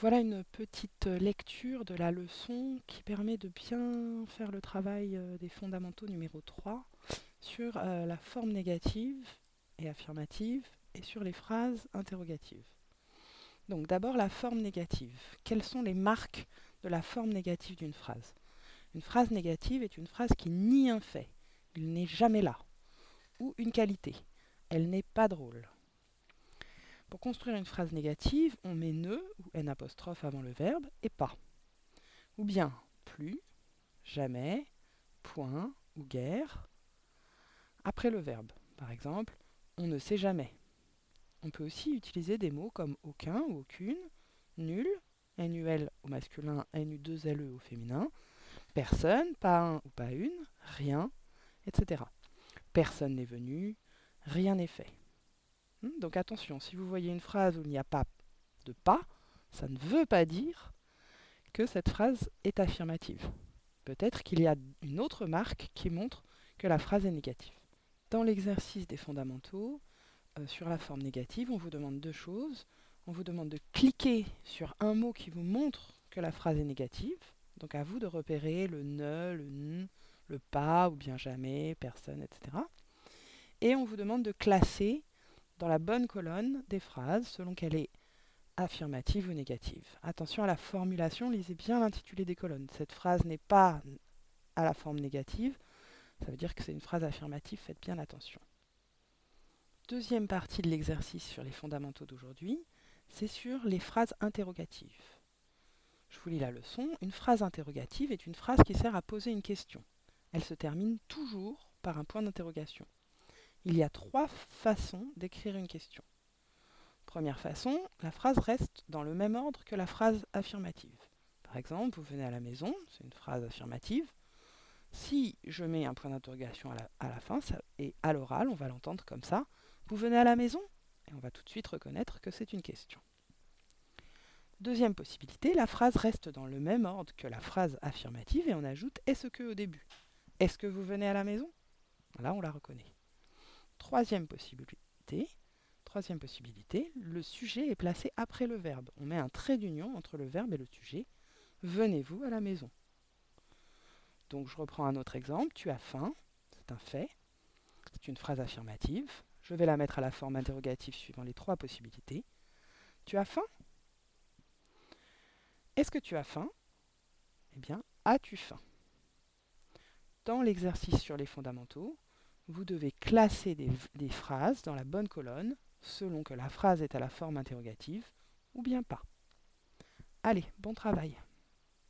Voilà une petite lecture de la leçon qui permet de bien faire le travail euh, des fondamentaux numéro 3 sur euh, la forme négative et affirmative et sur les phrases interrogatives. Donc d'abord la forme négative. Quelles sont les marques de la forme négative d'une phrase? Une phrase négative est une phrase qui nie un fait, il n'est jamais là, ou une qualité, elle n'est pas drôle. Pour construire une phrase négative, on met ne ou n apostrophe avant le verbe et pas. Ou bien plus, jamais, point ou guère après le verbe. Par exemple, on ne sait jamais. On peut aussi utiliser des mots comme aucun ou aucune, nul, NUL au masculin, NU2LE au féminin, personne, pas un ou pas une, rien, etc. Personne n'est venu, rien n'est fait. Hmm, donc attention, si vous voyez une phrase où il n'y a pas de pas, ça ne veut pas dire que cette phrase est affirmative. Peut-être qu'il y a une autre marque qui montre que la phrase est négative. Dans l'exercice des fondamentaux, euh, sur la forme négative, on vous demande deux choses. On vous demande de cliquer sur un mot qui vous montre que la phrase est négative. Donc à vous de repérer le ne, le n, le pas ou bien jamais, personne, etc. Et on vous demande de classer dans la bonne colonne des phrases selon qu'elle est affirmative ou négative. Attention à la formulation, lisez bien l'intitulé des colonnes. Cette phrase n'est pas à la forme négative, ça veut dire que c'est une phrase affirmative, faites bien attention. Deuxième partie de l'exercice sur les fondamentaux d'aujourd'hui, c'est sur les phrases interrogatives. Je vous lis la leçon. Une phrase interrogative est une phrase qui sert à poser une question. Elle se termine toujours par un point d'interrogation. Il y a trois façons d'écrire une question. Première façon, la phrase reste dans le même ordre que la phrase affirmative. Par exemple, vous venez à la maison, c'est une phrase affirmative. Si je mets un point d'interrogation à, la, fin, et à l'oral, on va l'entendre comme ça, vous venez à la maison Et on va tout de suite reconnaître que c'est une question. Deuxième possibilité, la phrase reste dans le même ordre que la phrase affirmative et on ajoute est-ce que au début. Est-ce que vous venez à la maison? Là, on la reconnaît. Troisième possibilité, troisième possibilité, le sujet est placé après le verbe. On met un trait d'union entre le verbe et le sujet. Venez-vous à la maison Donc je reprends un autre exemple. Tu as faim, c'est un fait. C'est une phrase affirmative. Je vais la mettre à la forme interrogative suivant les trois possibilités. Tu as faim? Est-ce que tu as faim? Eh bien, as-tu faim? Dans l'exercice sur les fondamentaux, vous devez classer des, phrases dans la bonne colonne selon que la phrase est à la forme interrogative ou bien pas. Allez, bon travail